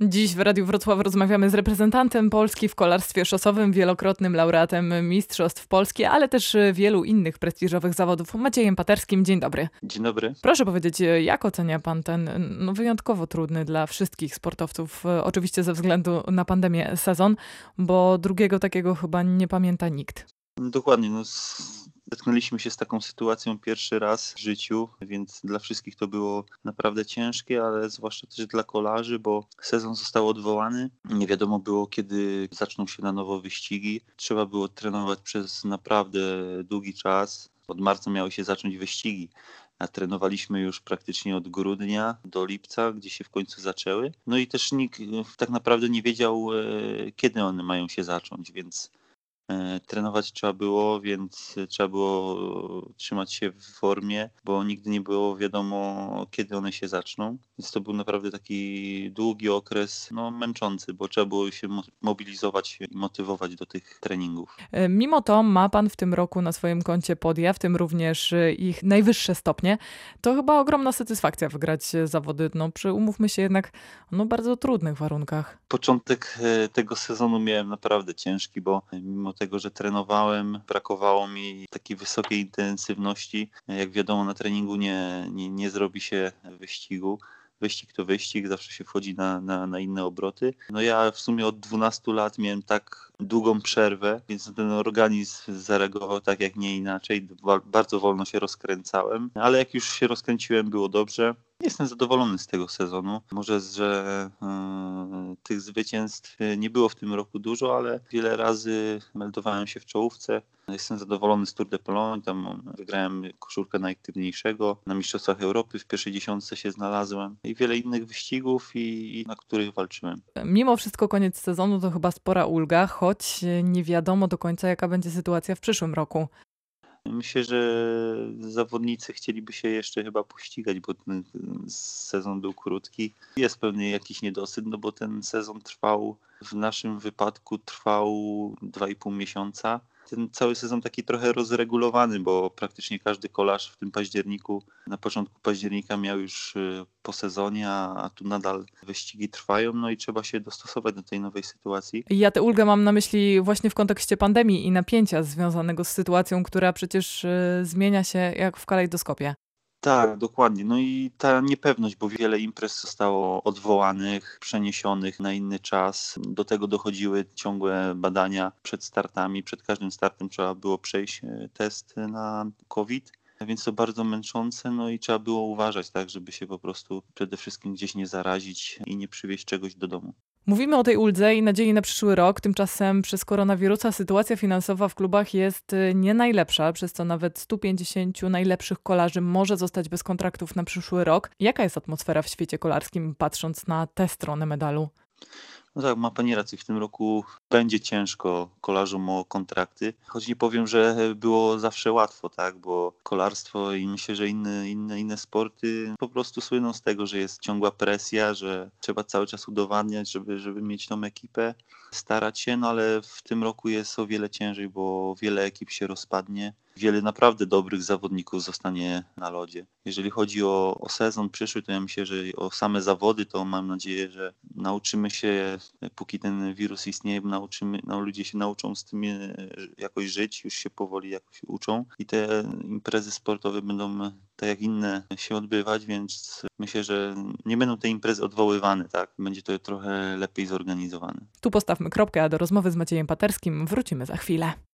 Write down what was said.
Dziś w Radiu Wrocław rozmawiamy z reprezentantem Polski w kolarstwie szosowym, wielokrotnym laureatem Mistrzostw Polski, ale też wielu innych prestiżowych zawodów, Maciejem Paterskim. Dzień dobry. Dzień dobry. Proszę powiedzieć, jak ocenia pan ten no, wyjątkowo trudny dla wszystkich sportowców, oczywiście ze względu na pandemię, sezon, bo drugiego takiego chyba nie pamięta nikt. Dokładnie. No, Zetknęliśmy się z taką sytuacją pierwszy raz w życiu, więc dla wszystkich to było naprawdę ciężkie, ale zwłaszcza też dla kolarzy, bo sezon został odwołany. Nie wiadomo było, kiedy zaczną się na nowo wyścigi. Trzeba było trenować przez naprawdę długi czas. Od marca miały się zacząć wyścigi a trenowaliśmy już praktycznie od grudnia do lipca, gdzie się w końcu zaczęły. No i też nikt tak naprawdę nie wiedział, e, kiedy one mają się zacząć, więc E, trenować trzeba było, więc trzeba było trzymać się w formie, bo nigdy nie było wiadomo, kiedy one się zaczną. Więc to był naprawdę taki długi okres, no męczący, bo trzeba było się mobilizować i motywować do tych treningów. E, mimo to ma Pan w tym roku na swoim koncie podia, w tym również e, ich najwyższe stopnie. To chyba ogromna satysfakcja wygrać zawody, no przy, umówmy się jednak, no bardzo trudnych warunkach. Początek tego sezonu miałem naprawdę ciężki, bo mimo tego, że trenowałem, brakowało mi takiej wysokiej intensywności. Jak wiadomo, na treningu nie, nie, nie zrobi się wyścigu wyścig to wyścig, zawsze się wchodzi na, na, na, inne obroty. No ja w sumie od 12 lat miałem tak długą przerwę, więc ten organizm zareagował tak jak nie inaczej. Bardzo wolno się rozkręcałem, ale jak już się rozkręciłem, było dobrze. Jestem zadowolony z tego sezonu. Może, że y, tych zwycięstw nie było w tym roku dużo, ale wiele razy meldowałem się w czołówce. Jestem zadowolony z Tour de Pologne, tam wygrałem koszulkę najaktywniejszego, na Mistrzostwach Europy w pierwszej dziesiątce się znalazłem i wiele innych wyścigów, i, i na których walczyłem. Mimo wszystko koniec sezonu to chyba spora ulga, choć nie wiadomo do końca jaka będzie sytuacja w przyszłym roku. Myślę, że zawodnicy chcieliby się jeszcze chyba pościgać, bo ten sezon był krótki. Jest pewnie jakiś niedosyt, no bo ten sezon trwał, w naszym wypadku trwał 2,5 miesiąca ten cały sezon taki trochę rozregulowany, bo praktycznie każdy kolarz w tym październiku, na początku października miał już y, po sezonie, a, tu nadal wyścigi trwają, no i trzeba się dostosować do tej nowej sytuacji. Ja tę ulgę mam na myśli właśnie w kontekście pandemii i napięcia związanego z sytuacją, która przecież y, zmienia się jak w kalejdoskopie. Tak, dokładnie. No i ta niepewność, bo wiele imprez zostało odwołanych, przeniesionych na inny czas. Do tego dochodziły ciągłe badania przed startami. Przed każdym startem trzeba było przejść e, test na COVID więc to bardzo męczące, no i trzeba było uważać, tak, żeby się po prostu przede wszystkim gdzieś nie zarazić i nie przywieźć czegoś do domu. Mówimy o tej uldze i nadziei na przyszły rok. Tymczasem przez koronawirusa sytuacja finansowa w klubach jest y, nie najlepsza, przez co nawet 150 najlepszych kolarzy może zostać bez kontraktów na przyszły rok. Jaka jest atmosfera w świecie kolarskim, patrząc na tę stronę medalu? No tak, ma Pani rację, w tym roku będzie ciężko kolarzom o kontrakty, choć nie powiem, że było zawsze łatwo, tak, bo kolarstwo i myślę, że inne, inne, inne sporty po prostu słyną z tego, że jest ciągła presja, że trzeba cały czas udowadniać, żeby, żeby mieć tą ekipę, starać się, no ale w tym roku jest o wiele ciężej, bo wiele ekip się rozpadnie wiele naprawdę dobrych zawodników zostanie na lodzie. Jeżeli chodzi o, o sezon przyszły, to ja myślę, że o same zawody, to mam nadzieję, że nauczymy się, póki ten wirus istnieje, nauczymy, no, ludzie się nauczą z tym e, jakoś żyć, już się powoli jakoś uczą i te imprezy sportowe będą tak jak inne się odbywać, więc myślę, że nie będą te imprezy odwoływane, tak? Będzie to trochę lepiej zorganizowane. Tu postawmy kropkę, a do rozmowy z Maciejem Paterskim wrócimy za chwilę.